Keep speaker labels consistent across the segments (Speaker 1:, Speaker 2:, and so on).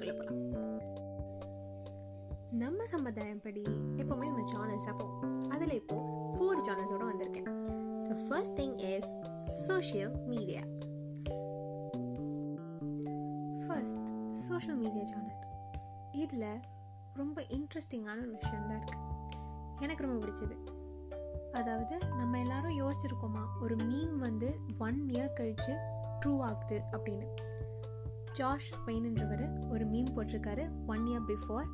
Speaker 1: வீடியோக்குள்ளே நம்ம சம்பிரதாயப்படி எப்போவுமே நம்ம சேனல்ஸ் போவோம். அதில் இப்போ ஃபோர் சேனல்ஸோடு வந்திருக்கேன். The first thing is social media first social media channel இதில் ரொம்ப இன்ட்ரெஸ்டிங்கான ஒரு விஷயந்தான் இருக்குது எனக்கு ரொம்ப பிடிச்சது. அதாவது நம்ம எல்லாரும் யோசிச்சிருக்கோமா ஒரு மீம் வந்து ஒன் இயர் கழித்து ட்ரூ ஆகுது அப்படின்னு. ஜார்ஜ் ஸ்பெயின்ன்றவர் ஒரு மீம் போட்டிருக்காரு ஒன் இயர் பிஃபோர்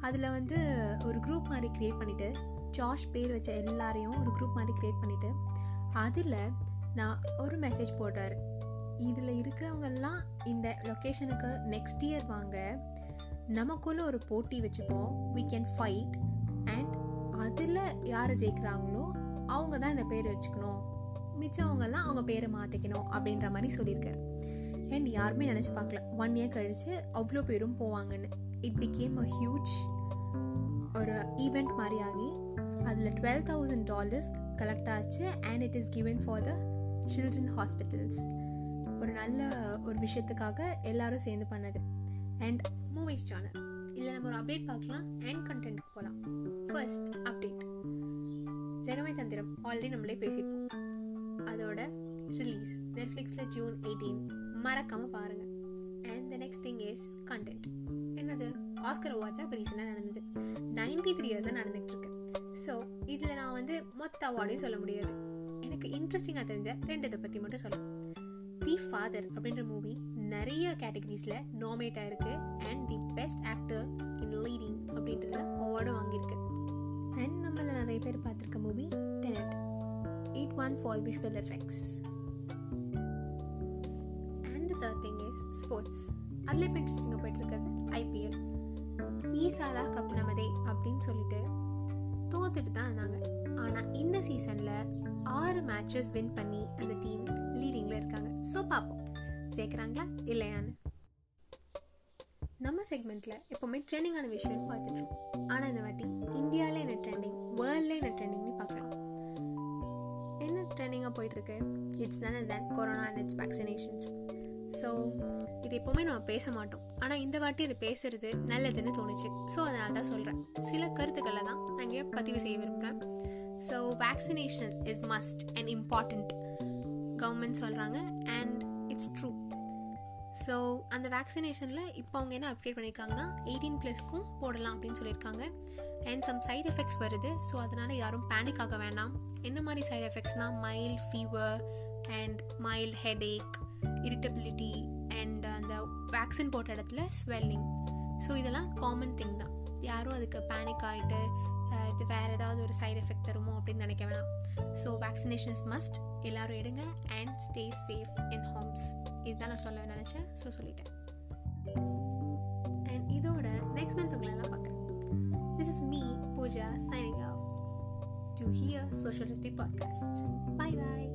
Speaker 1: அதில் வந்து ஒரு குரூப் மாதிரி க்ரியேட் பண்ணிவிட்டு ஜார்ஜ் பேர் வச்ச எல்லாரையும் ஒரு குரூப் மாதிரி க்ரியேட் பண்ணிவிட்டு அதில் நான் ஒரு மெசேஜ் போடுறாரு. இதில் இருக்கிறவங்கெல்லாம் இந்த லொக்கேஷனுக்கு நெக்ஸ்ட் இயர் வாங்க நமக்குள்ளே ஒரு போட்டி வச்சுப்போம் வி கேன் ஃபைட் அண்ட் அதில் யார் ஜெயிக்கிறாங்களோ அவங்க தான் இந்த பேர் வச்சுக்கணும். மிச்சவங்கெல்லாம் அவங்க பேரை மாற்றிக்கணும் அப்படின்ற மாதிரி சொல்லியிருக்காரு. அண்ட் யாருமே நினச்சி பார்க்கல. ஒன் இயர் கழித்து அவ்வளோ பேரும் போவாங்கன்னு. இட் பிகேம் அ ஹியூஜ் ஒரு ஈவெண்ட் மாதிரி ஆகி அதில் டுவெல் தௌசண்ட் டாலர்ஸ் கலெக்ட் ஆச்சு. And it is given for the children hospitals ஒரு நல்ல ஒரு விஷயத்துக்காக எல்லாரும் சேர்ந்து பண்ணது. அண்ட் மூவிஸ் சேனல் இதில் நம்ம ஒரு அப்டேட் பார்க்கலாம் அண்ட் கண்டென்ட்க்கு போகலாம் ஃபர்ஸ்ட் அப்டேட் ஜெகமே தந்திரம். ஆல்ரெடி நம்மளே பேசியிருப்போம். அதோட ரிலீஸ் நெட்ஃப்ளிக்ஸில் ஜூன் எயிட்டீன் மறக்காமல் பாருங்கள் and the next thing is content என்னது? ஆஸ்கர் அவார்ட்ஸாக இப்போ ரீசெண்டாக நடந்தது. நைன்டி த்ரீ இயர்ஸாக நடந்துகிட்டு இருக்கு. ஸோ இதில் நான் வந்து மொத்த அவார்டையும் சொல்ல முடியாது. எனக்கு இன்ட்ரெஸ்டிங்காக தெரிஞ்ச ரெண்டு இதை பற்றி மட்டும் சொல்லலாம் தி ஃபாதர் அப்படின்ற மூவி நிறைய கேட்டகரிஸில் நாமினேட் ஆயிருக்கு. And the best actor in leading அப்படின்றதுல அவார்டும் வாங்கியிருக்கு. அண்ட் நம்மள நிறைய பேர் பார்த்துருக்க movie Tenet it won for visual effects sports அதில் இப்போ இன்ட்ரெஸ்டிங்காக போயிட்டு இருக்கிறது ஐபிஎல் ஈசாலா e கப் நமதே அப்படின்னு சொல்லிட்டு தோத்துட்டு தான் இருந்தாங்க. ஆனால் இந்த சீசனில் ஆறு மேட்சஸ் வின் பண்ணி அந்த டீம் லீடிங்கில் இருக்காங்க. ஸோ பார்ப்போம். ஜெயிக்கிறாங்களா இல்லையான்னு. நம்ம செக்மெண்ட்டில் எப்போவுமே ட்ரெண்டிங்கான விஷயம் பார்த்துட்ருக்கோம் ஆனால் இந்த வாட்டி இந்தியாவில் என்ன ட்ரெண்டிங் வேர்ல்டில் என்ன ட்ரெண்டிங்னு பார்க்கலாம். என்ன ட்ரெண்டிங்காக போயிட்டுருக்கு? It's none than Corona and it's vaccinations so இது எப்போவுமே நம்ம பேச மாட்டோம். ஆனால் இந்த வாட்டி இது பேசுறது நல்லதுன்னு தோணுச்சு. ஸோ அதனால தான் சொல்கிறேன் சில கருத்துக்களை தான் நான் இங்கே பதிவு செய்ய விரும்புகிறேன் so vaccination is must and important government சொல்கிறாங்க அண்ட் இட்ஸ் ட்ரூ ஸோ அந்த வேக்சினேஷனில் இப்போ அவங்க என்ன அப்டேட் பண்ணியிருக்காங்கன்னா எயிட்டீன் ப்ளஸ்க்கும் போடலாம் அப்படின்னு சொல்லியிருக்காங்க. அண்ட் சம் சைட் எஃபெக்ட்ஸ் வருது. ஸோ அதனால் யாரும் பேனிக் ஆக வேண்டாம் என்ன மாதிரி side எஃபெக்ட்ஸ்னால் mild fever and mild headache irritability and uh, அந்த வேக்சின் போட்ட இடத்துல ஸ்வெல்லிங் ஸோ இதெல்லாம் காமன் திங் தான். யாரும் அதுக்கு பேனிக் ஆகிட்டு இது வேறு ஏதாவது ஒரு சைட் எஃபெக்ட் தருமோ அப்படின்னு நினைக்க வேணாம். ஸோ வேக்சினேஷன் இஸ் மஸ்ட் எல்லோரும் எடுங்க and stay safe in homes இதுதான் நான் சொல்ல நினச்சேன். ஸோ சொல்லிட்டேன். அண்ட் இதோட நெக்ஸ்ட் மந்த் உங்களை எல்லாம் பார்க்குறேன். This is me Pooja signing off to here social recipe podcast bye bye